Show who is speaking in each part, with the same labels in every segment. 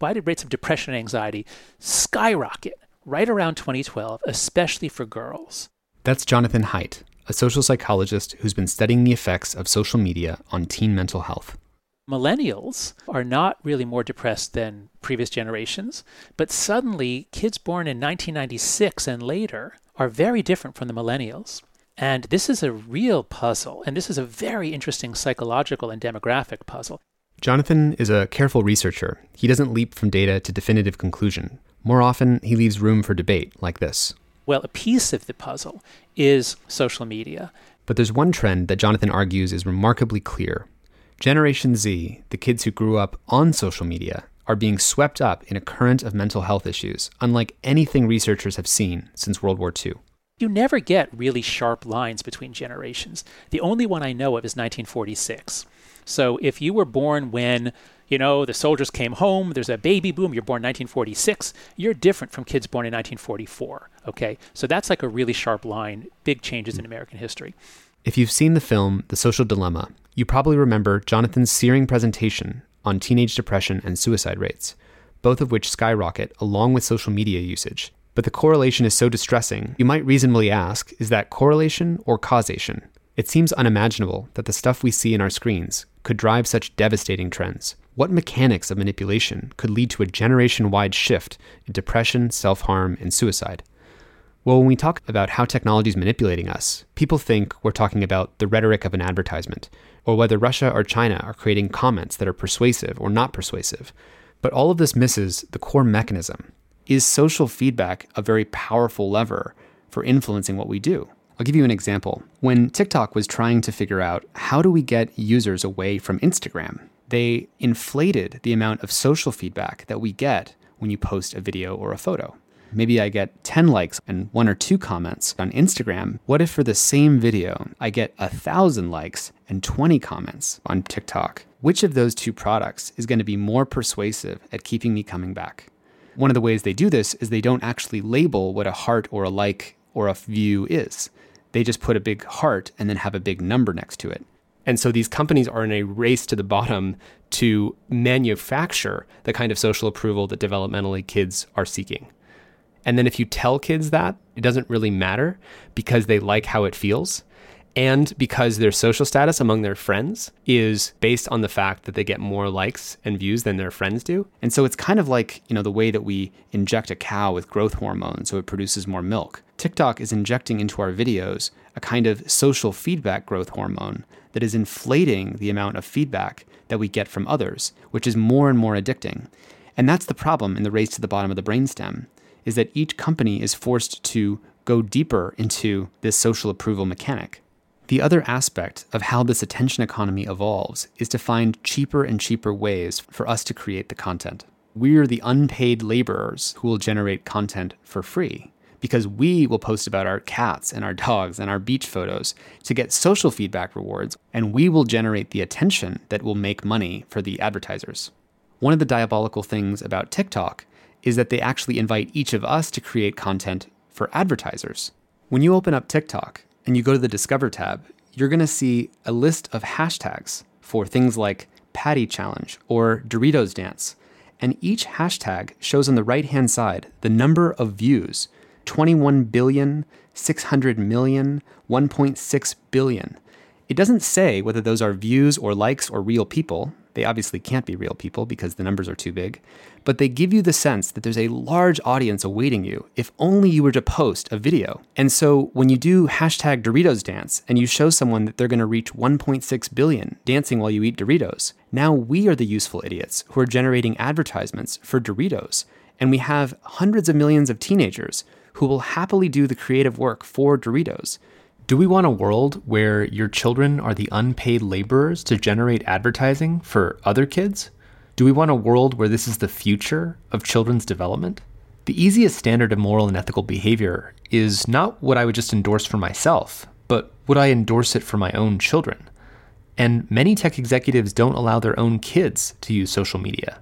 Speaker 1: why did rates of depression and anxiety skyrocket right around 2012, especially for girls?
Speaker 2: That's Jonathan Haidt, a social psychologist who's been studying the effects of social media on teen mental health.
Speaker 1: Millennials are not really more depressed than previous generations, but suddenly kids born in 1996 and later are very different from the millennials. And this is a real puzzle, and this is a very interesting psychological and demographic puzzle.
Speaker 2: Jonathan is a careful researcher. He doesn't leap from data to definitive conclusion. More often, he leaves room for debate like this.
Speaker 1: Well, a piece of the puzzle is social media.
Speaker 2: But there's one trend that Jonathan argues is remarkably clear. Generation Z, the kids who grew up on social media, are being swept up in a current of mental health issues, unlike anything researchers have seen since World War II.
Speaker 1: You never get really sharp lines between generations. The only one I know of is 1946. So if you were born when, you know, the soldiers came home, there's a baby boom, you're born 1946, you're different from kids born in 1944. Okay? So that's like a really sharp line, big changes in American history.
Speaker 2: If you've seen the film The Social Dilemma, you probably remember Jonathan's searing presentation on teenage depression and suicide rates, both of which skyrocket along with social media usage. But the correlation is so distressing, you might reasonably ask is that correlation or causation? It seems unimaginable that the stuff we see in our screens could drive such devastating trends? What mechanics of manipulation could lead to a generation wide shift in depression, self harm, and suicide? Well, when we talk about how technology is manipulating us, people think we're talking about the rhetoric of an advertisement, or whether Russia or China are creating comments that are persuasive or not persuasive. But all of this misses the core mechanism. Is social feedback a very powerful lever for influencing what we do? I'll give you an example. When TikTok was trying to figure out how do we get users away from Instagram, they inflated the amount of social feedback that we get when you post a video or a photo. Maybe I get 10 likes and one or two comments on Instagram. What if for the same video, I get a thousand likes and 20 comments on TikTok? Which of those two products is going to be more persuasive at keeping me coming back? One of the ways they do this is they don't actually label what a heart or a like or a view is. They just put a big heart and then have a big number next to it. And so these companies are in a race to the bottom to manufacture the kind of social approval that developmentally kids are seeking. And then if you tell kids that, it doesn't really matter because they like how it feels and because their social status among their friends is based on the fact that they get more likes and views than their friends do. And so it's kind of like, you know, the way that we inject a cow with growth hormone so it produces more milk. TikTok is injecting into our videos a kind of social feedback growth hormone that is inflating the amount of feedback that we get from others, which is more and more addicting. And that's the problem in the race to the bottom of the brainstem is that each company is forced to go deeper into this social approval mechanic. The other aspect of how this attention economy evolves is to find cheaper and cheaper ways for us to create the content. We're the unpaid laborers who will generate content for free because we will post about our cats and our dogs and our beach photos to get social feedback rewards, and we will generate the attention that will make money for the advertisers. One of the diabolical things about TikTok is that they actually invite each of us to create content for advertisers. When you open up TikTok, and you go to the Discover tab, you're going to see a list of hashtags for things like Patty Challenge or Doritos Dance. And each hashtag shows on the right hand side the number of views 21 billion, 600 million, 1.6 billion. It doesn't say whether those are views or likes or real people. They obviously can't be real people because the numbers are too big. But they give you the sense that there's a large audience awaiting you if only you were to post a video. And so when you do hashtag Doritos dance and you show someone that they're going to reach 1.6 billion dancing while you eat Doritos, now we are the useful idiots who are generating advertisements for Doritos. And we have hundreds of millions of teenagers who will happily do the creative work for Doritos. Do we want a world where your children are the unpaid laborers to generate advertising for other kids? Do we want a world where this is the future of children's development? The easiest standard of moral and ethical behavior is not what I would just endorse for myself, but would I endorse it for my own children? And many tech executives don't allow their own kids to use social media.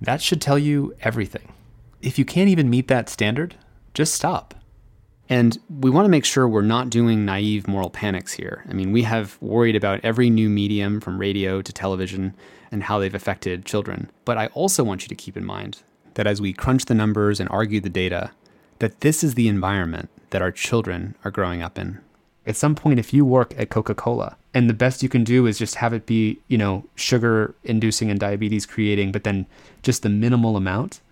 Speaker 2: That should tell you everything. If you can't even meet that standard, just stop. And we want to make sure we're not doing naive moral panics here. I mean, we have worried about every new medium from radio to television and how they've affected children. But I also want you to keep in mind that as we crunch the numbers and argue the data, that this is the environment that our children are growing up in. At some point, if you work at Coca Cola and the best you can do is just have it be, you know, sugar inducing and diabetes creating, but then just the minimal amount,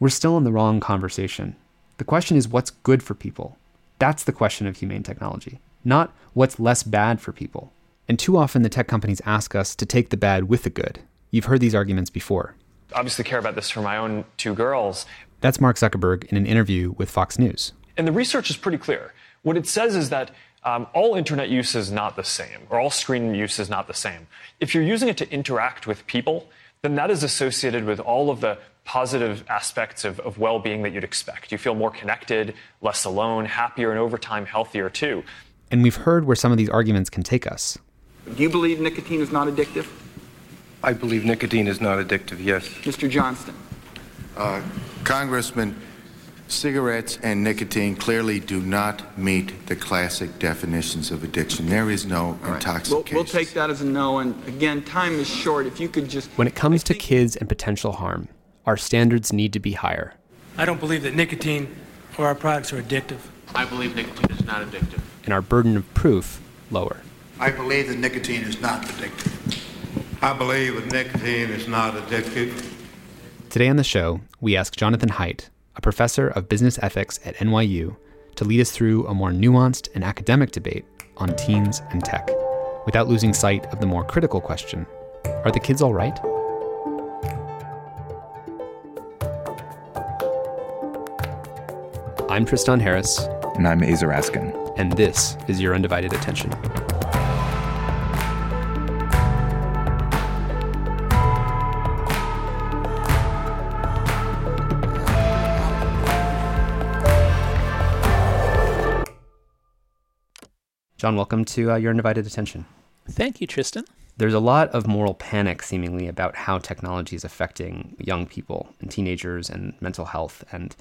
Speaker 2: we're still in the wrong conversation. The question is what's good for people? That's the question of humane technology, not what's less bad for people. And too often the tech companies ask us to take the bad with the good. You've heard these arguments before.
Speaker 3: Obviously, care about this for my own two girls.
Speaker 2: That's Mark Zuckerberg in an interview with Fox News.
Speaker 3: And the research is pretty clear. What it says is that um, all internet use is not the same, or all screen use is not the same. If you're using it to interact with people, then that is associated with all of the positive aspects of, of well being that you'd expect. You feel more connected, less alone, happier, and over time, healthier too.
Speaker 2: And we've heard where some of these arguments can take us.
Speaker 4: Do you believe nicotine is not addictive?
Speaker 5: I believe nicotine is not addictive, yes.
Speaker 4: Mr. Johnston.
Speaker 6: Uh, Congressman, cigarettes and nicotine clearly do not meet the classic definitions of addiction. There is no
Speaker 4: All right.
Speaker 6: intoxication.
Speaker 4: We'll, we'll take that as a no. And again, time is short. If you could just.
Speaker 2: When it comes
Speaker 4: I
Speaker 2: to
Speaker 4: think-
Speaker 2: kids and potential harm, our standards need to be higher.
Speaker 7: I don't believe that nicotine or our products are addictive.
Speaker 8: I believe nicotine is not addictive.
Speaker 2: and our burden of proof lower.
Speaker 9: I believe that nicotine is not addictive.
Speaker 5: I believe that nicotine is not addictive.
Speaker 2: Today on the show, we ask Jonathan Haidt, a professor of business ethics at NYU, to lead us through a more nuanced and academic debate on teens and tech, without losing sight of the more critical question are the kids all right? I'm Tristan Harris,
Speaker 10: And I'm Aza Raskin.
Speaker 2: and this is Your Undivided Attention. John, welcome to uh, Your Undivided Attention.
Speaker 1: Thank you, Tristan.
Speaker 2: There's a lot of moral panic, seemingly, about how technology is affecting young people and teenagers and mental health. And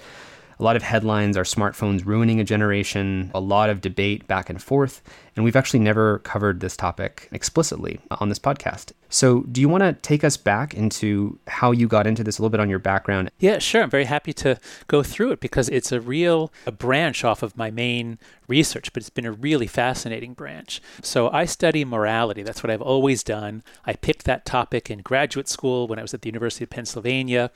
Speaker 2: a lot of headlines are smartphones ruining a generation, a lot of debate back and forth. And we've actually never covered this topic explicitly on this podcast. So, do you want to take us back into how you got into this, a little bit on your background?
Speaker 1: Yeah, sure. I'm very happy to go through it because it's a real a branch off of my main research, but it's been a really fascinating branch. So I study morality. That's what I've always done. I picked that topic in graduate school when I was at the University of Pennsylvania.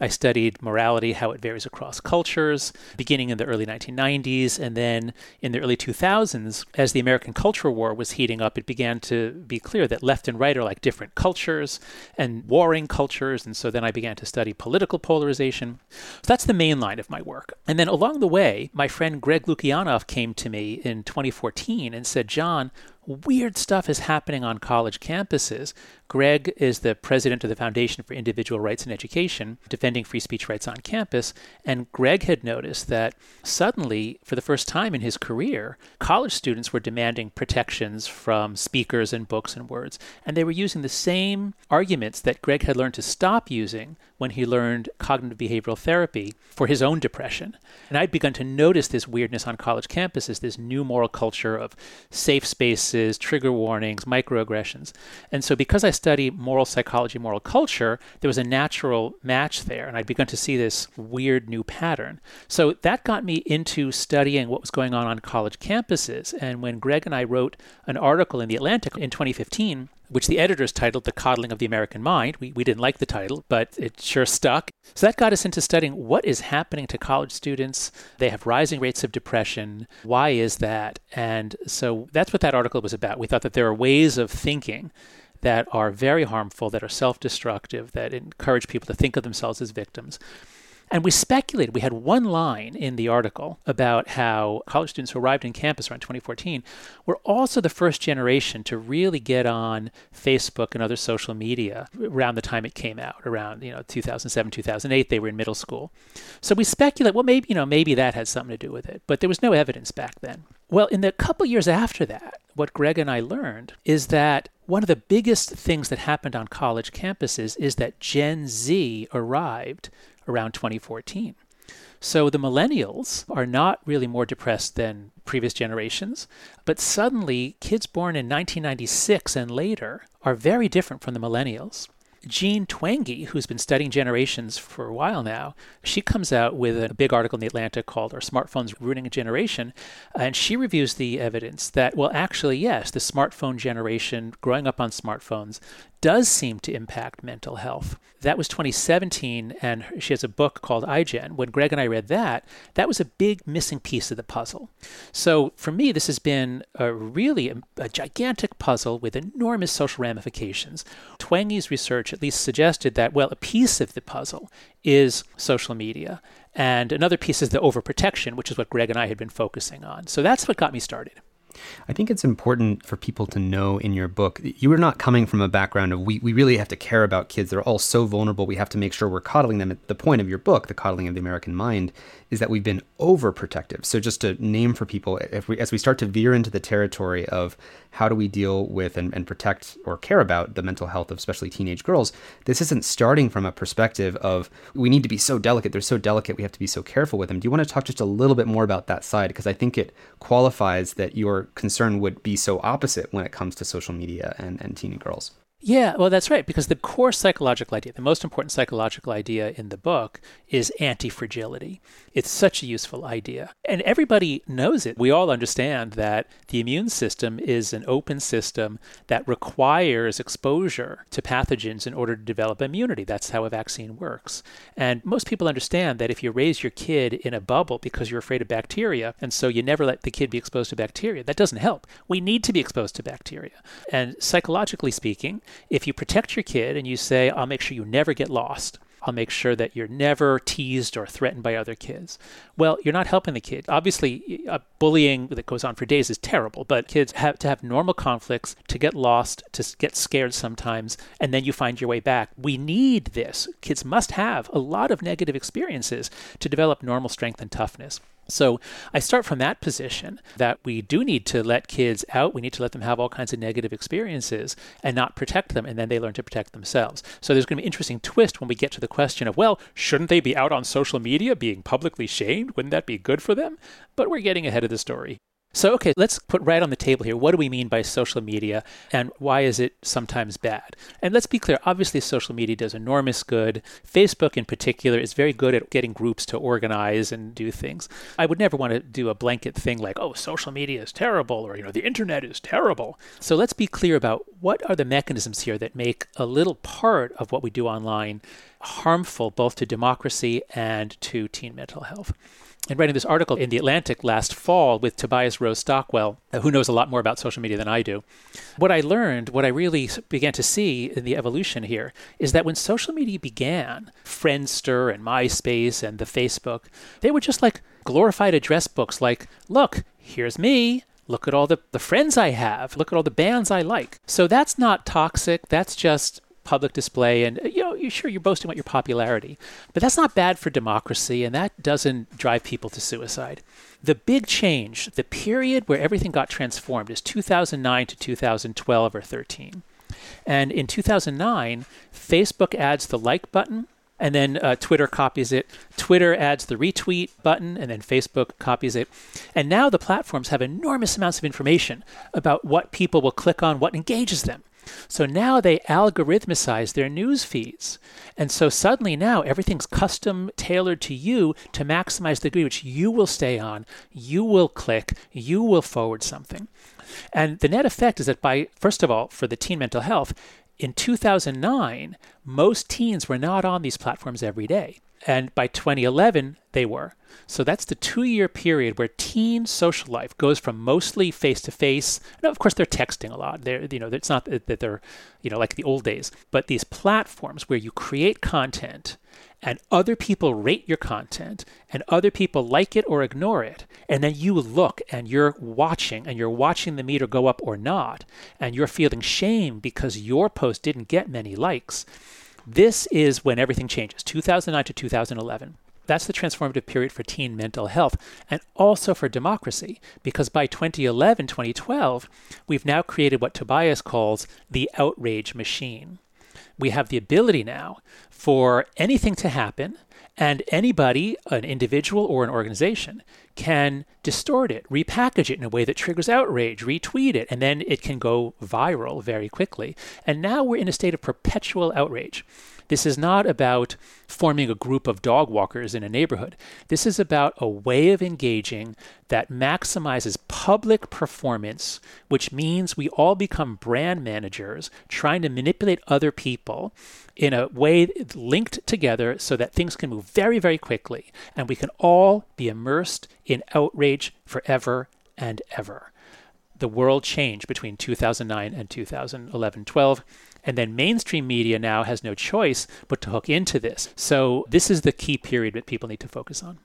Speaker 1: I studied morality, how it varies across cultures, beginning in the early 1990s. And then in the early 2000s, as the American Culture War was heating up, it began to be clear that left and right are like different cultures and warring cultures. And so then I began to study political polarization. So that's the main line of my work. And then along the way, my friend Greg Lukianoff came to me in 2014 and said, John, weird stuff is happening on college campuses. Greg is the president of the Foundation for Individual Rights in Education, defending free speech rights on campus. And Greg had noticed that suddenly, for the first time in his career, college students were demanding protections from speakers and books and words. And they were using the same arguments that Greg had learned to stop using when he learned cognitive behavioral therapy for his own depression. And I'd begun to notice this weirdness on college campuses, this new moral culture of safe spaces, trigger warnings, microaggressions. And so, because I study moral psychology, moral culture, there was a natural match there. And I'd begun to see this weird new pattern. So, that got me into studying what was going on on college campuses. And when Greg and I wrote an article in The Atlantic in 2015, which the editors titled The Coddling of the American Mind. We, we didn't like the title, but it sure stuck. So that got us into studying what is happening to college students. They have rising rates of depression. Why is that? And so that's what that article was about. We thought that there are ways of thinking that are very harmful, that are self destructive, that encourage people to think of themselves as victims. And we speculated. We had one line in the article about how college students who arrived in campus around 2014 were also the first generation to really get on Facebook and other social media around the time it came out, around you know 2007, 2008. They were in middle school, so we speculate. Well, maybe you know maybe that had something to do with it, but there was no evidence back then. Well, in the couple years after that, what Greg and I learned is that one of the biggest things that happened on college campuses is that Gen Z arrived around 2014. So the millennials are not really more depressed than previous generations, but suddenly kids born in 1996 and later are very different from the millennials. Jean Twenge, who's been studying generations for a while now, she comes out with a big article in the Atlantic called Are Smartphones Ruining a Generation? And she reviews the evidence that, well, actually, yes, the smartphone generation growing up on smartphones does seem to impact mental health. That was 2017, and she has a book called iGen. When Greg and I read that, that was a big missing piece of the puzzle. So for me, this has been a really a, a gigantic puzzle with enormous social ramifications. Twenge's research at least suggested that, well, a piece of the puzzle is social media. And another piece is the overprotection, which is what Greg and I had been focusing on. So that's what got me started.
Speaker 2: I think it's important for people to know in your book, you are not coming from a background of we, we really have to care about kids. They're all so vulnerable. We have to make sure we're coddling them. At the point of your book, The Coddling of the American Mind, is that we've been overprotective. So just to name for people, if we as we start to veer into the territory of how do we deal with and, and protect or care about the mental health of especially teenage girls, this isn't starting from a perspective of we need to be so delicate. They're so delicate. We have to be so careful with them. Do you want to talk just a little bit more about that side? Because I think it qualifies that your concern would be so opposite when it comes to social media and, and teen girls.
Speaker 1: Yeah, well, that's right, because the core psychological idea, the most important psychological idea in the book is anti fragility. It's such a useful idea. And everybody knows it. We all understand that the immune system is an open system that requires exposure to pathogens in order to develop immunity. That's how a vaccine works. And most people understand that if you raise your kid in a bubble because you're afraid of bacteria, and so you never let the kid be exposed to bacteria, that doesn't help. We need to be exposed to bacteria. And psychologically speaking, if you protect your kid and you say, I'll make sure you never get lost, I'll make sure that you're never teased or threatened by other kids. Well, you're not helping the kid. Obviously, uh, bullying that goes on for days is terrible, but kids have to have normal conflicts, to get lost, to get scared sometimes, and then you find your way back. We need this. Kids must have a lot of negative experiences to develop normal strength and toughness. So I start from that position that we do need to let kids out. We need to let them have all kinds of negative experiences and not protect them, and then they learn to protect themselves. So there's going to be an interesting twist when we get to the question of, well, shouldn't they be out on social media being publicly shamed? Wouldn't that be good for them? But we're getting ahead of the story. So, okay, let's put right on the table here what do we mean by social media and why is it sometimes bad? And let's be clear obviously, social media does enormous good. Facebook, in particular, is very good at getting groups to organize and do things. I would never want to do a blanket thing like, oh, social media is terrible or, you know, the internet is terrible. So, let's be clear about what are the mechanisms here that make a little part of what we do online harmful both to democracy and to teen mental health in writing this article in The Atlantic last fall with Tobias Rose Stockwell, uh, who knows a lot more about social media than I do, what I learned, what I really began to see in the evolution here, is that when social media began, Friendster and MySpace and the Facebook, they were just like glorified address books like, look, here's me, Look at all the, the friends I have. Look at all the bands I like. So that's not toxic. That's just public display and you know you're sure you're boasting about your popularity but that's not bad for democracy and that doesn't drive people to suicide the big change the period where everything got transformed is 2009 to 2012 or 13 and in 2009 facebook adds the like button and then uh, Twitter copies it. Twitter adds the retweet button, and then Facebook copies it. And now the platforms have enormous amounts of information about what people will click on, what engages them. So now they algorithmicize their news feeds. And so suddenly now everything's custom tailored to you to maximize the degree which you will stay on, you will click, you will forward something. And the net effect is that by, first of all, for the teen mental health, in 2009, most teens were not on these platforms every day. And by 2011, they were. So that's the two year period where teen social life goes from mostly face to face. Of course, they're texting a lot. They're, you know, it's not that they're, you know, like the old days, but these platforms where you create content and other people rate your content and other people like it or ignore it. And then you look and you're watching and you're watching the meter go up or not. And you're feeling shame because your post didn't get many likes. This is when everything changes 2009 to 2011. That's the transformative period for teen mental health and also for democracy, because by 2011, 2012, we've now created what Tobias calls the outrage machine. we have the ability now for anything to happen and anybody, an individual or an organization, can distort it, repackage it in a way that triggers outrage, retweet it, and then it can go viral very quickly. And now we're in a state of perpetual outrage. This is not about forming a group of dog walkers in a neighborhood. This is about a way of engaging that maximizes public performance, which means we all become brand managers trying to manipulate other people in a way linked together so that things can move very, very quickly and we can all be immersed in outrage forever and ever. The world changed between 2009 and 2011 12. And then mainstream media now has no choice but to hook into this. So this is the key period that people need to focus on.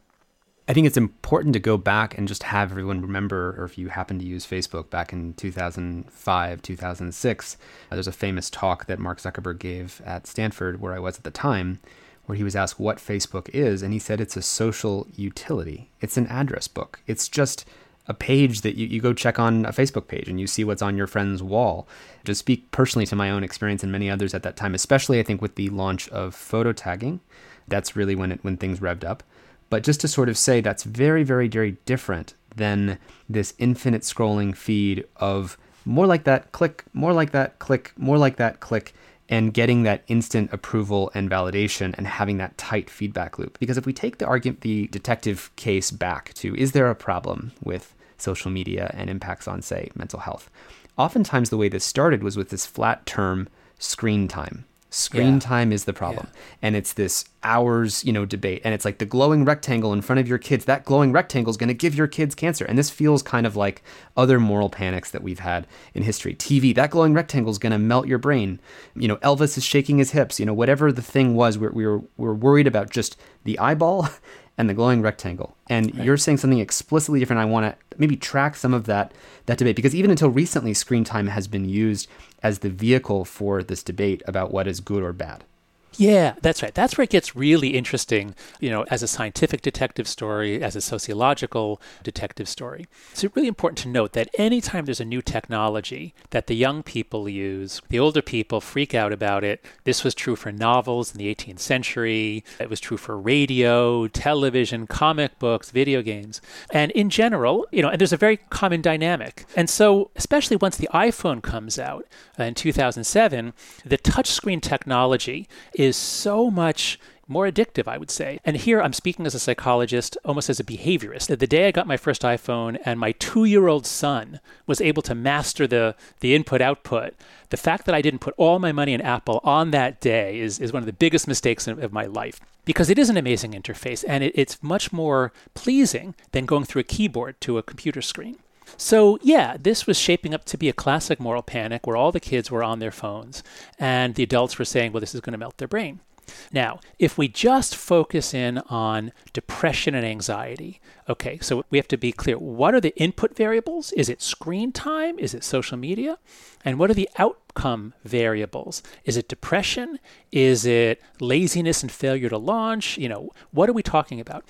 Speaker 2: I think it's important to go back and just have everyone remember, or if you happen to use Facebook back in 2005, 2006, uh, there's a famous talk that Mark Zuckerberg gave at Stanford, where I was at the time, where he was asked what Facebook is. And he said it's a social utility, it's an address book. It's just a page that you, you go check on a Facebook page and you see what's on your friend's wall. To speak personally to my own experience and many others at that time, especially I think with the launch of photo tagging, that's really when it when things revved up. But just to sort of say that's very, very, very different than this infinite scrolling feed of more like that click, more like that click, more like that click, and getting that instant approval and validation and having that tight feedback loop. Because if we take the argument, the detective case back to is there a problem with social media and impacts on, say, mental health? Oftentimes, the way this started was with this flat term screen time. Screen yeah. time is the problem. Yeah. And it's this hours, you know, debate. And it's like the glowing rectangle in front of your kids. That glowing rectangle is going to give your kids cancer. And this feels kind of like other moral panics that we've had in history. TV, that glowing rectangle is going to melt your brain. You know, Elvis is shaking his hips. You know, whatever the thing was, we we were, we were worried about just the eyeball and the glowing rectangle. And right. you're saying something explicitly different. I want to maybe track some of that that debate because even until recently, screen time has been used as the vehicle for this debate about what is good or bad.
Speaker 1: Yeah, that's right. That's where it gets really interesting, you know, as a scientific detective story, as a sociological detective story. It's really important to note that anytime there's a new technology that the young people use, the older people freak out about it. This was true for novels in the 18th century. It was true for radio, television, comic books, video games. And in general, you know, and there's a very common dynamic. And so, especially once the iPhone comes out uh, in 2007, the touchscreen technology is so much more addictive, I would say. And here I'm speaking as a psychologist, almost as a behaviorist. The day I got my first iPhone and my two year old son was able to master the, the input output, the fact that I didn't put all my money in Apple on that day is, is one of the biggest mistakes of, of my life. Because it is an amazing interface and it, it's much more pleasing than going through a keyboard to a computer screen. So, yeah, this was shaping up to be a classic moral panic where all the kids were on their phones and the adults were saying, well, this is going to melt their brain. Now, if we just focus in on depression and anxiety, okay, so we have to be clear. What are the input variables? Is it screen time? Is it social media? And what are the outcome variables? Is it depression? Is it laziness and failure to launch? You know, what are we talking about?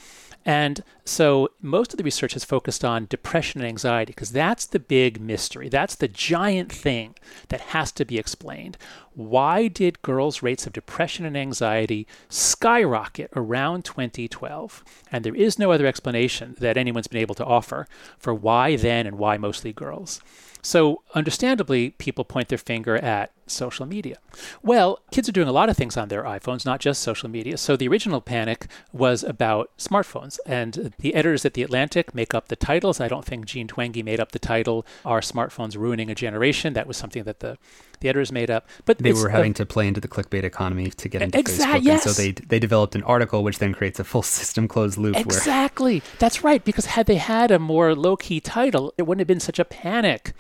Speaker 1: And so most of the research has focused on depression and anxiety because that's the big mystery. That's the giant thing that has to be explained. Why did girls' rates of depression and anxiety skyrocket around 2012? And there is no other explanation that anyone's been able to offer for why then and why mostly girls. So, understandably, people point their finger at social media. Well, kids are doing a lot of things on their iPhones, not just social media. So, the original panic was about smartphones. And the editors at The Atlantic make up the titles. I don't think Jean Twenge made up the title, Are Smartphones Ruining a Generation? That was something that the, the editors made up.
Speaker 2: But they were having to play into the clickbait economy to get into
Speaker 1: exactly,
Speaker 2: Facebook.
Speaker 1: Yes.
Speaker 2: And so they, they developed an article which then creates a full system closed loop.
Speaker 1: Exactly. Where... That's right. Because had they had a more low key title, it wouldn't have been such a panic.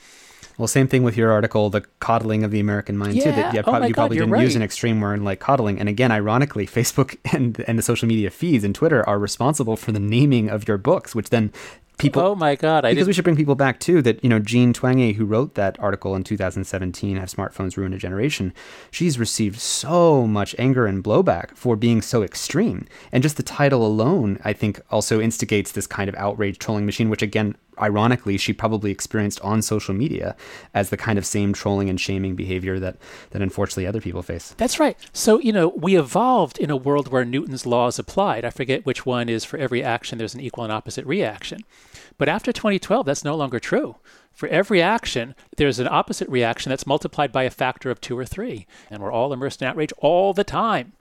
Speaker 2: Well, same thing with your article, the coddling of the American mind
Speaker 1: yeah.
Speaker 2: too. That
Speaker 1: yeah, oh
Speaker 2: you
Speaker 1: God,
Speaker 2: probably didn't
Speaker 1: right.
Speaker 2: use an extreme word like coddling. And again, ironically, Facebook and and the social media feeds and Twitter are responsible for the naming of your books, which then people.
Speaker 1: Oh my God!
Speaker 2: I because didn't... we should bring people back too. That you know, Jean Twenge, who wrote that article in 2017, "Have Smartphones Ruined a Generation?" She's received so much anger and blowback for being so extreme, and just the title alone, I think, also instigates this kind of outrage trolling machine. Which again, ironically she probably experienced on social media as the kind of same trolling and shaming behavior that that unfortunately other people face.
Speaker 1: That's right. So, you know, we evolved in a world where Newton's laws applied. I forget which one is for every action there's an equal and opposite reaction. But after 2012, that's no longer true. For every action, there's an opposite reaction that's multiplied by a factor of two or three. And we're all immersed in outrage all the time.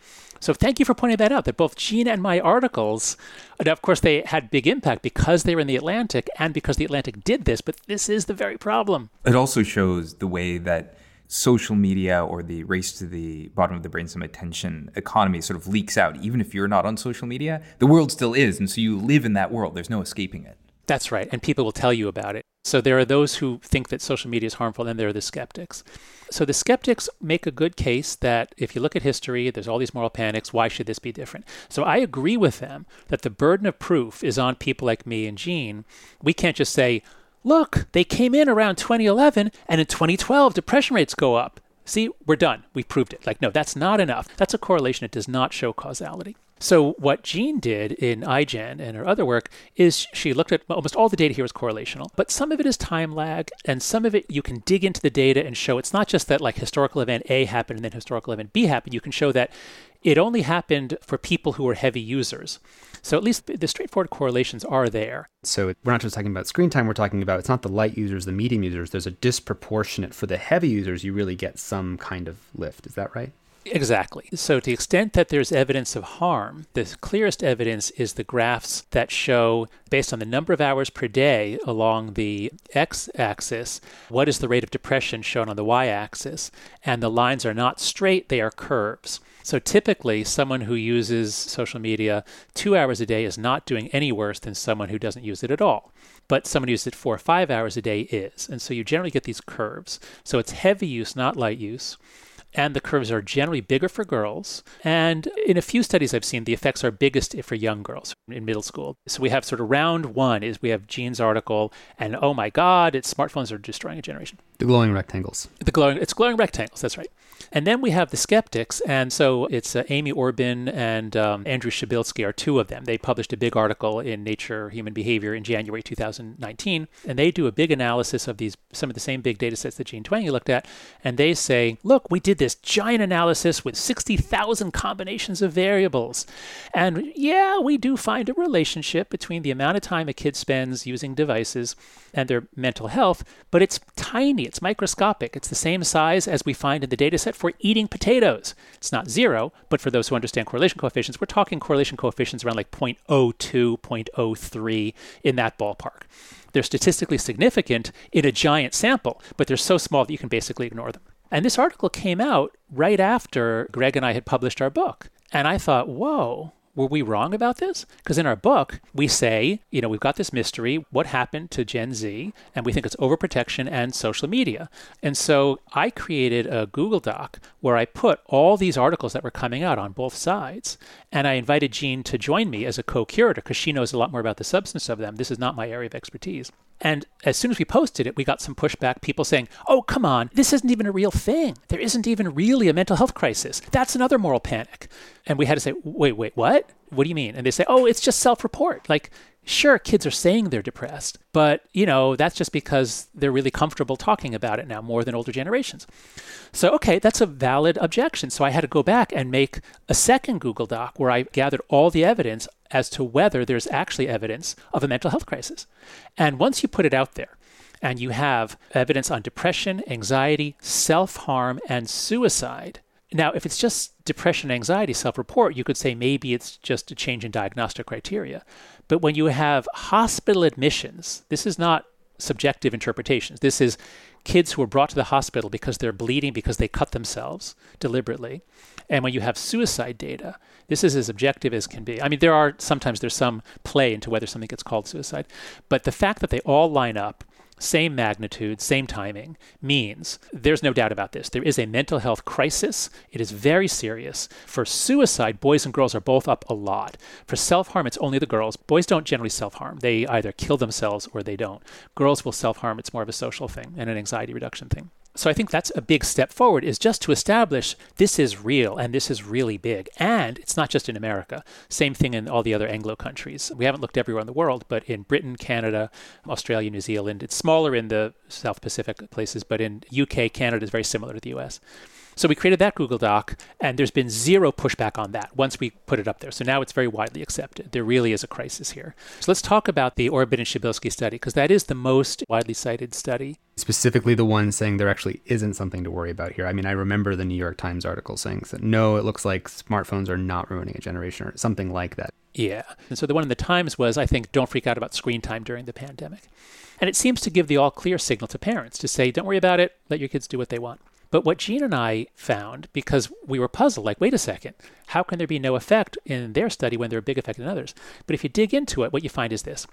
Speaker 1: So thank you for pointing that out that both Jean and my articles, and of course, they had big impact because they were in the Atlantic and because the Atlantic did this, but this is the very problem.
Speaker 10: It also shows the way that social media or the race to the bottom of the brainstem attention economy sort of leaks out. Even if you're not on social media, the world still is. And so you live in that world, there's no escaping it.
Speaker 1: That's right. And people will tell you about it. So there are those who think that social media is harmful, and there are the skeptics. So the skeptics make a good case that if you look at history, there's all these moral panics. Why should this be different? So I agree with them that the burden of proof is on people like me and Jean. We can't just say, look, they came in around 2011, and in 2012, depression rates go up. See, we're done. We proved it. Like, no, that's not enough. That's a correlation. It does not show causality. So what Jean did in iGen and her other work is she looked at almost all the data here is correlational, but some of it is time lag, and some of it you can dig into the data and show it's not just that like historical event A happened and then historical event B happened. You can show that it only happened for people who were heavy users. So at least the straightforward correlations are there.
Speaker 2: So we're not just talking about screen time, we're talking about it's not the light users, the medium users. There's a disproportionate for the heavy users, you really get some kind of lift. Is that right?
Speaker 1: Exactly. So, to the extent that there's evidence of harm, the clearest evidence is the graphs that show, based on the number of hours per day along the x axis, what is the rate of depression shown on the y axis. And the lines are not straight, they are curves. So, typically, someone who uses social media two hours a day is not doing any worse than someone who doesn't use it at all. But someone who uses it four or five hours a day is. And so, you generally get these curves. So, it's heavy use, not light use and the curves are generally bigger for girls. And in a few studies I've seen, the effects are biggest for young girls in middle school. So we have sort of round one is we have Jean's article, and oh my God, it's smartphones are destroying a generation.
Speaker 2: The glowing rectangles.
Speaker 1: The glowing, it's glowing rectangles. That's right. And then we have the skeptics, and so it's uh, Amy Orben and um, Andrew Przybylski are two of them. They published a big article in Nature Human Behavior in January 2019, and they do a big analysis of these some of the same big data sets that Jean Twenge looked at, and they say, look, we did this giant analysis with 60,000 combinations of variables, and yeah, we do find a relationship between the amount of time a kid spends using devices and their mental health, but it's tiny, it's microscopic. It's the same size as we find in the data set for eating potatoes. It's not zero, but for those who understand correlation coefficients, we're talking correlation coefficients around like 0.02, 0.03 in that ballpark. They're statistically significant in a giant sample, but they're so small that you can basically ignore them. And this article came out right after Greg and I had published our book. And I thought, whoa, were we wrong about this? Because in our book, we say, you know, we've got this mystery, what happened to Gen Z, and we think it's overprotection and social media. And so I created a Google Doc where I put all these articles that were coming out on both sides. And I invited Jean to join me as a co curator because she knows a lot more about the substance of them. This is not my area of expertise. And as soon as we posted it, we got some pushback, people saying, oh, come on, this isn't even a real thing. There isn't even really a mental health crisis. That's another moral panic. And we had to say, wait, wait, what? What do you mean? And they say, oh, it's just self report. Like, sure, kids are saying they're depressed, but, you know, that's just because they're really comfortable talking about it now more than older generations. So, okay, that's a valid objection. So I had to go back and make a second Google Doc where I gathered all the evidence as to whether there's actually evidence of a mental health crisis. And once you put it out there, and you have evidence on depression, anxiety, self harm, and suicide, now, if it's just depression, anxiety, self report, you could say maybe it's just a change in diagnostic criteria. But when you have hospital admissions, this is not subjective interpretations. This is kids who are brought to the hospital because they're bleeding because they cut themselves deliberately. And when you have suicide data, this is as objective as can be. I mean, there are sometimes there's some play into whether something gets called suicide, but the fact that they all line up same magnitude, same timing, means there's no doubt about this. There is a mental health crisis. It is very serious. For suicide, boys and girls are both up a lot. For self harm, it's only the girls. Boys don't generally self harm, they either kill themselves or they don't. Girls will self harm, it's more of a social thing and an anxiety reduction thing. So I think that's a big step forward is just to establish this is real and this is really big. And it's not just in America. Same thing in all the other Anglo countries. We haven't looked everywhere in the world, but in Britain, Canada, Australia, New Zealand, it's smaller in the South Pacific places, but in UK, Canada is very similar to the US. So we created that Google Doc, and there's been zero pushback on that once we put it up there. So now it's very widely accepted. There really is a crisis here. So let's talk about the Orben and Przybylski study, because that is the most widely cited study.
Speaker 2: Specifically, the one saying there actually isn't something to worry about here. I mean, I remember the New York Times article saying that no, it looks like smartphones are not ruining a generation or something like that.
Speaker 1: Yeah. And so the one in the Times was, I think, don't freak out about screen time during the pandemic. And it seems to give the all clear signal to parents to say, don't worry about it, let your kids do what they want. But what Jean and I found, because we were puzzled, like, wait a second, how can there be no effect in their study when there are big effect in others? But if you dig into it, what you find is this.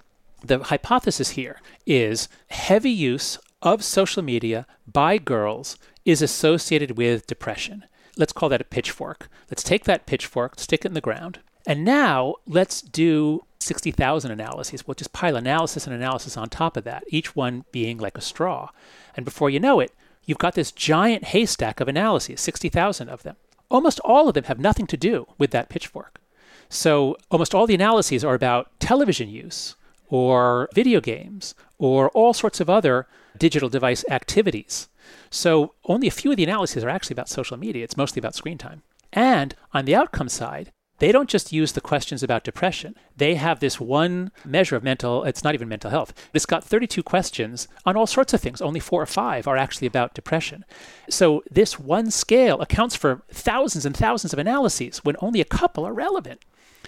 Speaker 1: The hypothesis here is heavy use of social media by girls is associated with depression. Let's call that a pitchfork. Let's take that pitchfork, stick it in the ground, and now let's do 60,000 analyses. We'll just pile analysis and analysis on top of that, each one being like a straw. And before you know it, you've got this giant haystack of analyses, 60,000 of them. Almost all of them have nothing to do with that pitchfork. So almost all the analyses are about television use or video games or all sorts of other digital device activities. So only a few of the analyses are actually about social media. It's mostly about screen time. And on the outcome side, they don't just use the questions about depression. They have this one measure of mental, it's not even mental health. It's got 32 questions on all sorts of things. Only four or five are actually about depression. So this one scale accounts for thousands and thousands of analyses when only a couple are relevant.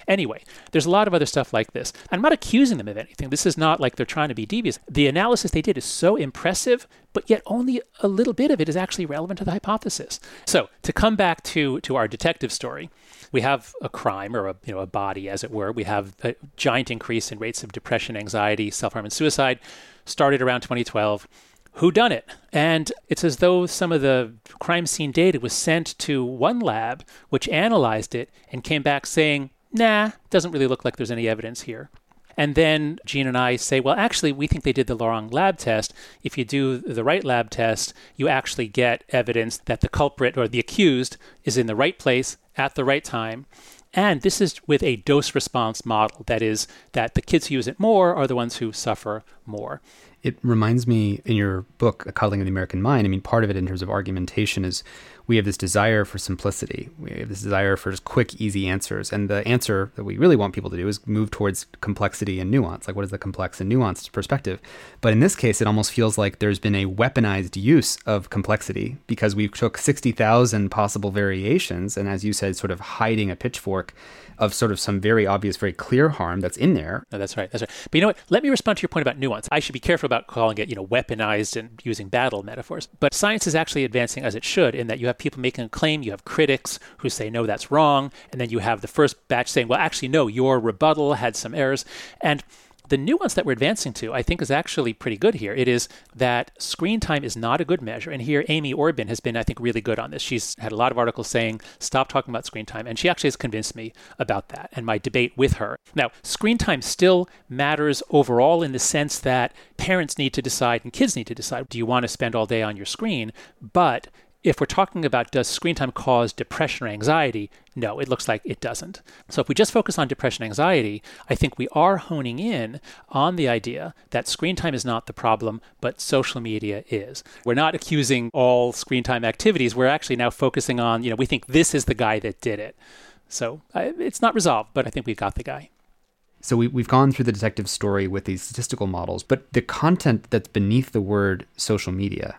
Speaker 1: Anyway, there's a lot of other stuff like this. I'm not accusing them of anything. This is not like they're trying to be devious. The analysis they did is so impressive, but yet only a little bit of it is actually relevant to the hypothesis. So, to come back to, to our detective story, we have a crime or a, you know, a body, as it were. We have a giant increase in rates of depression, anxiety, self harm, and suicide. Started around 2012 who done it and it's as though some of the crime scene data was sent to one lab which analyzed it and came back saying nah doesn't really look like there's any evidence here and then Jean and I say, well, actually, we think they did the wrong lab test. If you do the right lab test, you actually get evidence that the culprit or the accused is in the right place at the right time. And this is with a dose response model. That is, that the kids who use it more are the ones who suffer more.
Speaker 2: It reminds me in your book, A Coddling of the American Mind. I mean, part of it in terms of argumentation is we have this desire for simplicity. We have this desire for just quick, easy answers. And the answer that we really want people to do is move towards complexity and nuance. Like, what is the complex and nuanced perspective? But in this case, it almost feels like there's been a weaponized use of complexity because we took 60,000 possible variations. And as you said, sort of hiding a pitchfork of sort of some very obvious, very clear harm that's in there.
Speaker 1: No, that's right. That's right. But you know what? Let me respond to your point about nuance. I should be careful about calling it, you know, weaponized and using battle metaphors. But science is actually advancing as it should in that you have people making a claim, you have critics who say, no, that's wrong. And then you have the first batch saying, well, actually, no, your rebuttal had some errors. And the nuance that we're advancing to, I think, is actually pretty good here. It is that screen time is not a good measure. And here, Amy Orben has been, I think, really good on this. She's had a lot of articles saying, stop talking about screen time. And she actually has convinced me about that and my debate with her. Now, screen time still matters overall in the sense that parents need to decide and kids need to decide do you want to spend all day on your screen? But if we're talking about does screen time cause depression or anxiety, no, it looks like it doesn't. So if we just focus on depression and anxiety, I think we are honing in on the idea that screen time is not the problem, but social media is. We're not accusing all screen time activities. We're actually now focusing on, you know, we think this is the guy that did it. So uh, it's not resolved, but I think we've got the guy.
Speaker 2: So we, we've gone through the detective story with these statistical models, but the content that's beneath the word social media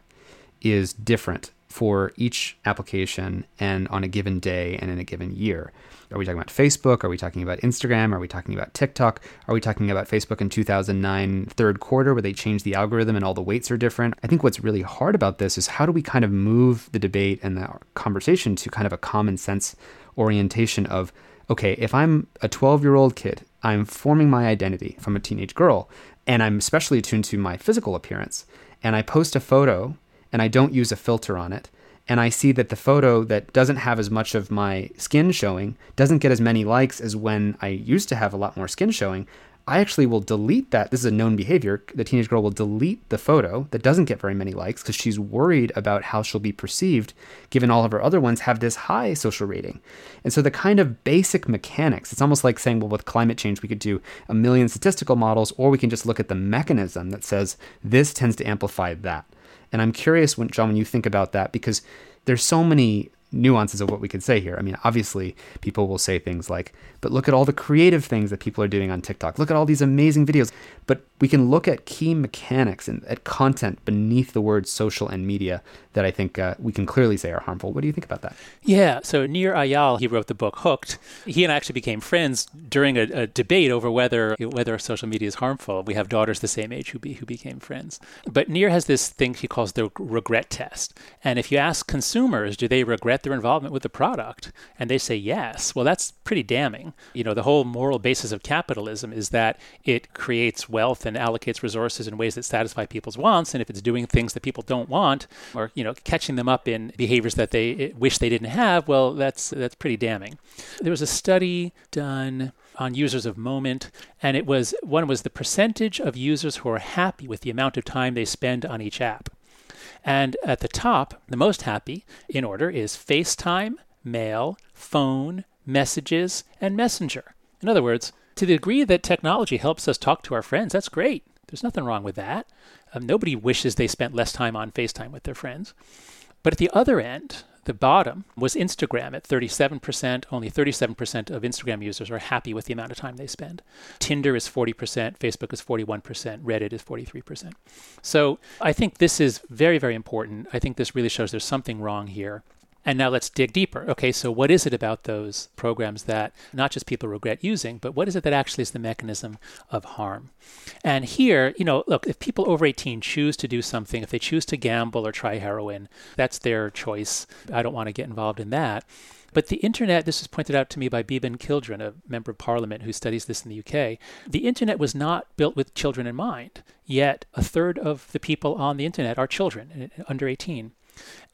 Speaker 2: is different for each application and on a given day and in a given year. Are we talking about Facebook? Are we talking about Instagram? Are we talking about TikTok? Are we talking about Facebook in 2009 third quarter where they changed the algorithm and all the weights are different? I think what's really hard about this is how do we kind of move the debate and the conversation to kind of a common sense orientation of okay, if I'm a 12 year old kid, I'm forming my identity from a teenage girl, and I'm especially attuned to my physical appearance, and I post a photo and I don't use a filter on it, and I see that the photo that doesn't have as much of my skin showing doesn't get as many likes as when I used to have a lot more skin showing, I actually will delete that. This is a known behavior. The teenage girl will delete the photo that doesn't get very many likes because she's worried about how she'll be perceived, given all of her other ones have this high social rating. And so the kind of basic mechanics, it's almost like saying, well, with climate change, we could do a million statistical models, or we can just look at the mechanism that says this tends to amplify that. And I'm curious when John, when you think about that, because there's so many nuances of what we could say here. I mean, obviously, people will say things like, but look at all the creative things that people are doing on TikTok. Look at all these amazing videos. But we can look at key mechanics and at content beneath the words social and media that I think uh, we can clearly say are harmful. What do you think about that?
Speaker 1: Yeah. So Nir Eyal, he wrote the book Hooked. He and I actually became friends during a, a, debate over whether whether social media is harmful. We have daughters the same age who be, who became friends. But Nir has this thing he calls the regret test. And if you ask consumers, do they regret their involvement with the product? And they say yes. Well, that's pretty damning. You know, the whole moral basis of capitalism is that it creates wealth and allocates resources in ways that satisfy people's wants. And if it's doing things that people don't want, or you know, catching them up in behaviors that they eh, wish they didn't have, well, that's that's pretty damning. There was a study done on users of Moment, and it was one was the percentage of users who are happy with the amount of time they spend on each app. And at the top, the most happy in order is FaceTime, Mail, Phone, Messages, and Messenger. In other words, to the degree that technology helps us talk to our friends, that's great. There's nothing wrong with that. Um, nobody wishes they spent less time on FaceTime with their friends. But at the other end, the bottom was Instagram at 37%. Only 37% of Instagram users are happy with the amount of time they spend. Tinder is 40%, Facebook is 41%, Reddit is 43%. So I think this is very, very important. I think this really shows there's something wrong here. And now let's dig deeper. Okay, so what is it about those programs that not just people regret using, but what is it that actually is the mechanism of harm? And here, you know, look, if people over 18 choose to do something, if they choose to gamble or try heroin, that's their choice. I don't want to get involved in that. But the internet, this was pointed out to me by Beeban Kidron, a member of parliament who studies this in the UK. The internet was not built with children in mind, yet a third of the people on the internet are children uh, under 18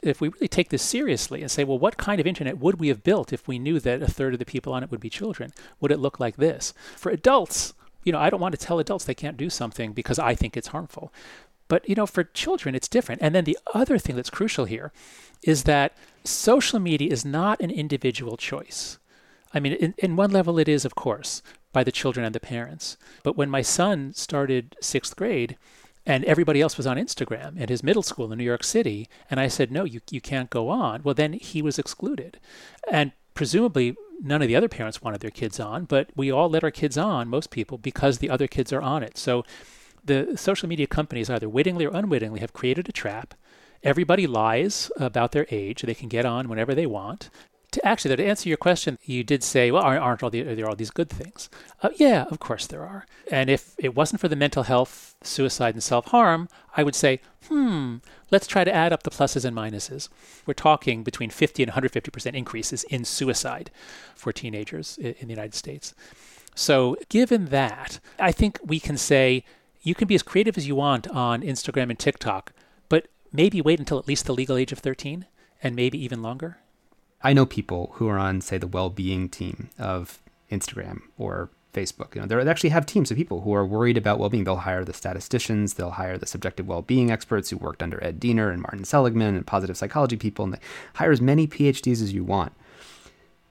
Speaker 1: if we really take this seriously and say, well, what kind of internet would we have built if we knew that a third of the people on it would be children? Would it look like this? For adults, you know, I don't want to tell adults they can't do something because I think it's harmful. But, you know, for children, it's different. And then the other thing that's crucial here is that social media is not an individual choice. I mean, in, in one level, it is, of course, by the children and the parents. But when my son started sixth grade, and everybody else was on Instagram at his middle school in New York City. And I said, no, you, you can't go on. Well, then he was excluded. And presumably, none of the other parents wanted their kids on, but we all let our kids on, most people, because the other kids are on it. So the social media companies, either wittingly or unwittingly, have created a trap. Everybody lies about their age. They can get on whenever they want to actually to answer your question, you did say, well, aren't all the, are there all these good things? Uh, yeah, of course there are. And if it wasn't for the mental health, suicide, and self harm, I would say, hmm, let's try to add up the pluses and minuses. We're talking between 50 and 150% increases in suicide for teenagers in, in the United States. So, given that, I think we can say you can be as creative as you want on Instagram and TikTok, but maybe wait until at least the legal age of 13 and maybe even longer.
Speaker 2: I know people who are on, say, the well-being team of Instagram or Facebook. You know, they actually have teams of people who are worried about well-being. They'll hire the statisticians, they'll hire the subjective well-being experts who worked under Ed Diener and Martin Seligman and positive psychology people, and they hire as many PhDs as you want.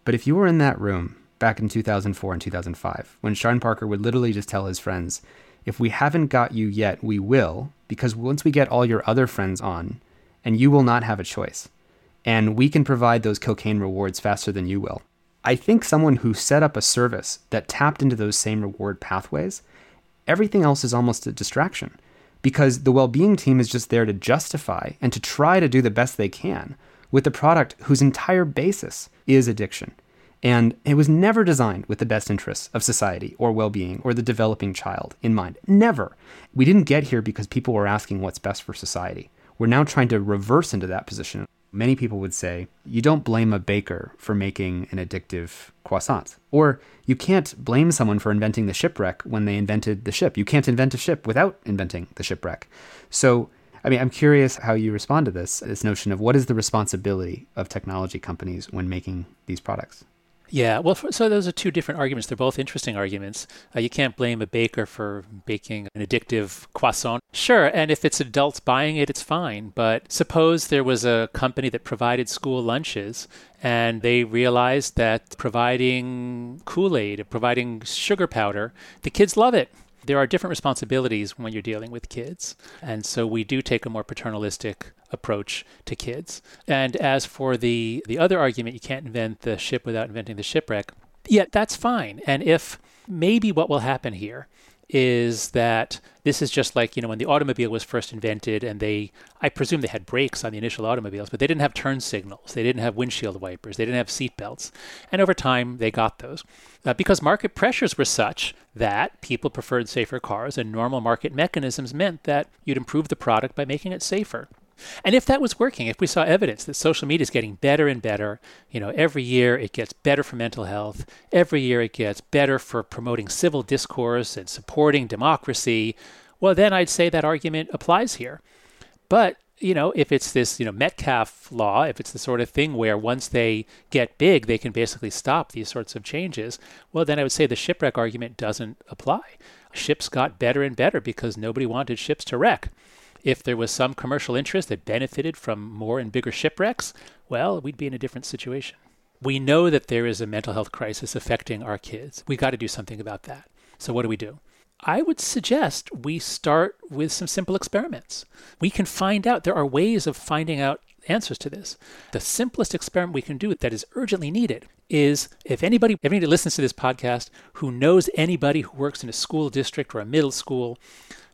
Speaker 2: But if you were in that room back in 2004 and 2005, when Sean Parker would literally just tell his friends, "If we haven't got you yet, we will, because once we get all your other friends on, and you will not have a choice." And we can provide those cocaine rewards faster than you will. I think someone who set up a service that tapped into those same reward pathways, everything else is almost a distraction because the well being team is just there to justify and to try to do the best they can with a product whose entire basis is addiction. And it was never designed with the best interests of society or well being or the developing child in mind. Never. We didn't get here because people were asking what's best for society. We're now trying to reverse into that position Many people would say you don't blame a baker for making an addictive croissant. Or you can't blame someone for inventing the shipwreck when they invented the ship. You can't invent a ship without inventing the shipwreck. So, I mean, I'm curious how you respond to this this notion of what is the responsibility of technology companies when making these products?
Speaker 1: Yeah, well, so those are two different arguments. They're both interesting arguments. Uh, you can't blame a baker for baking an addictive croissant. Sure, and if it's adults buying it, it's fine. But suppose there was a company that provided school lunches and they realized that providing Kool Aid, providing sugar powder, the kids love it there are different responsibilities when you're dealing with kids. And so we do take a more paternalistic approach to kids. And as for the, the other argument, you can't invent the ship without inventing the shipwreck, yeah, that's fine. And if maybe what will happen here is that this is just like, you know, when the automobile was first invented and they, I presume they had brakes on the initial automobiles, but they didn't have turn signals. They didn't have windshield wipers. They didn't have seat belts. And over time, they got those uh, because market pressures were such that people preferred safer cars and normal market mechanisms meant that you'd improve the product by making it safer. And if that was working, if we saw evidence that social media is getting better and better, you know, every year it gets better for mental health, every year it gets better for promoting civil discourse and supporting democracy, well, then I'd say that argument applies here. But you know, if it's this, you know, Metcalfe law, if it's the sort of thing where once they get big, they can basically stop these sorts of changes, well, then I would say the shipwreck argument doesn't apply. Ships got better and better because nobody wanted ships to wreck. If there was some commercial interest that benefited from more and bigger shipwrecks, well, we'd be in a different situation. We know that there is a mental health crisis affecting our kids. We got to do something about that. So, what do we do? I would suggest we start with some simple experiments. We can find out, there are ways of finding out answers to this. The simplest experiment we can do that is urgently needed is if anybody, if anybody listens to this podcast who knows anybody who works in a school district or a middle school,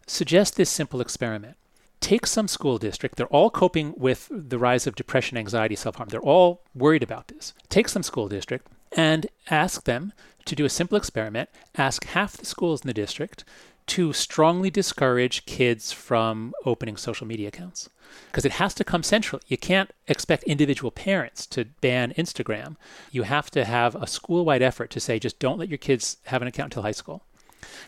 Speaker 1: suggest this simple experiment take some school district, they're all coping with the rise of depression, anxiety, self harm. They're all worried about this. Take some school district and ask them to do a simple experiment. Ask half the schools in the district to strongly discourage kids from opening social media accounts because it has to come centrally. You can't expect individual parents to ban Instagram. You have to have a school wide effort to say, just don't let your kids have an account until high school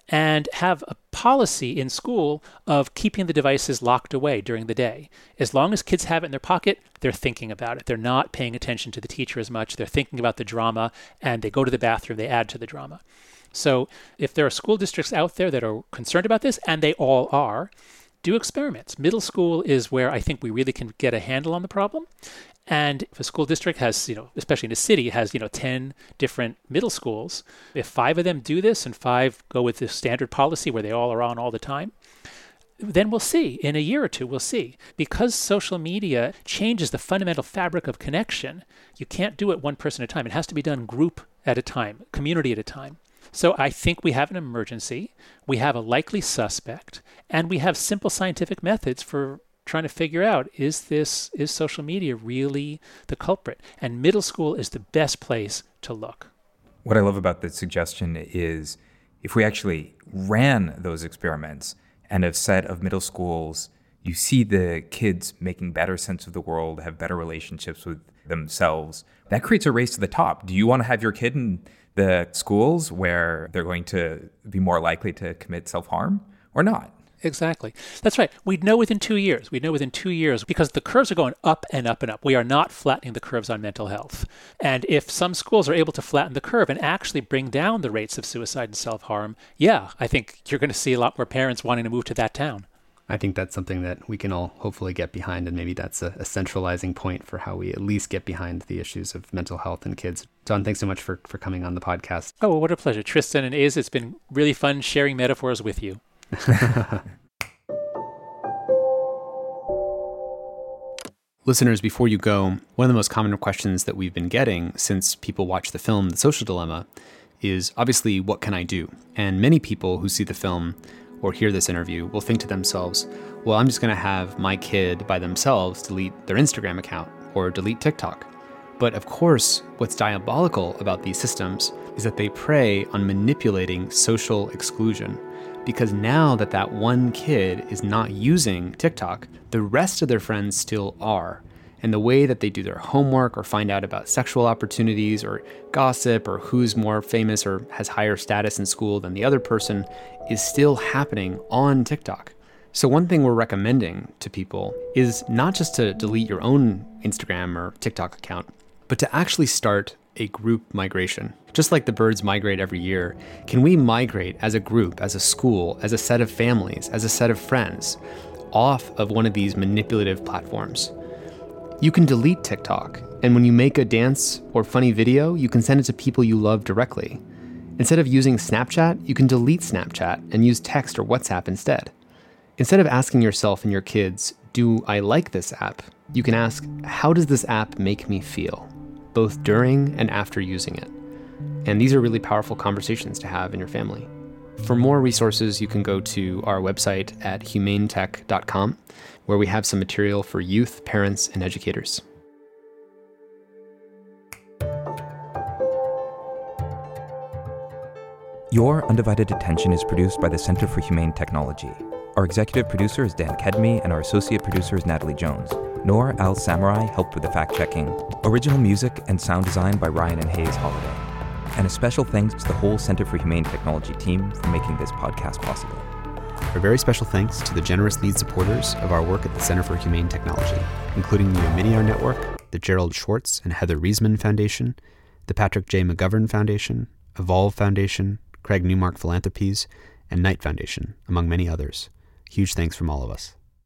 Speaker 1: and have a policy in school of keeping the devices locked away during the day. As long as kids have it in their pocket, they're thinking about it. They're not paying attention to the teacher as much. They're thinking about the drama and they go to the bathroom, they add to the drama. So, if there are school districts out there that are concerned about this, and they all are, do experiments. Middle school is where I think we really can get a handle on the problem. And if a school district has, you know, especially in a city, has, you know, 10 different middle schools, if five of them do this and five go with the standard policy where they all are on all the time, then we'll see. In a year or two, we'll see. Because social media changes the fundamental fabric of connection, you can't do it one person at a time. It has to be done group at a time, community at a time. So I think we have an emergency, we have a likely suspect, and we have simple scientific methods for trying to figure out is this is social media really the culprit? And middle school is the best place to look.
Speaker 10: What i love about the suggestion is if we actually ran those experiments and a set of middle schools you see the kids making better sense of the world have better relationships with themselves that creates a race to the top. Do you want to have your kid in the schools where they're going to be more likely to commit self-harm or not
Speaker 1: Exactly. That's right. We'd know within two years. We'd know within two years because the curves are going up and up and up. We are not flattening the curves on mental health. And if some schools are able to flatten the curve and actually bring down the rates of suicide and self harm, yeah, I think you're going to see a lot more parents wanting to move to that town.
Speaker 2: I think that's something that we can all hopefully get behind, and maybe that's a, a, centralizing point for how we at least get behind the issues of mental health in kids. Jon, thanks so much for, for coming on the podcast.
Speaker 1: Oh, well, what a pleasure. Tristan and Iz, it's been really fun sharing metaphors with you.
Speaker 2: Listeners, before you go, one of the most common questions that we've been getting since people watch the film The Social Dilemma is obviously, what can I do? And many people who see the film or hear this interview will think to themselves, well, I'm just going to have my kid by themselves delete their Instagram account or delete TikTok. But of course, what's diabolical about these systems is that they prey on manipulating social exclusion because now that that one kid is not using TikTok, the rest of their friends still are. And the way that they do their homework or find out about sexual opportunities or gossip or who's more famous or has higher status in school than the other person is still happening on TikTok. So, one thing we're recommending to people is not just to delete your own Instagram or TikTok account, but to actually start a group migration. Just like the birds migrate every year, can we migrate as a group, as a school, as a set of families, as a set of friends, off of one of these manipulative platforms? You can delete TikTok, and when you make a dance or funny video, you can send it to people you love directly. Instead of using Snapchat, you can delete Snapchat and use text or WhatsApp instead. Instead of asking yourself and your kids, Do I like this app? you can ask, How does this app make me feel? both during and after using it. And these are really powerful conversations to have in your family. For more resources, you can go to our website at humanetech.com, where we have some material for youth, parents, and educators.
Speaker 10: Your Undivided Attention is produced by the Center for Humane Technology. Our executive producer is Dan Kedmi, and our associate producer is Natalie Jones. Noor Al-Samarrai helped with the fact checking. Original music and sound design by Ryan and Hays Holladay. And a special thanks to the whole Center for Humane Technology team for making this podcast possible.
Speaker 2: A very special thanks to the generous lead supporters of our work at the Center for Humane Technology, including the Omidyar Network, the Gerald Schwartz and Heather Reisman Foundation, the Patrick J. McGovern Foundation, Evolve Foundation, Craig Newmark Philanthropies, and Knight Foundation, among many others. Huge thanks from all of us.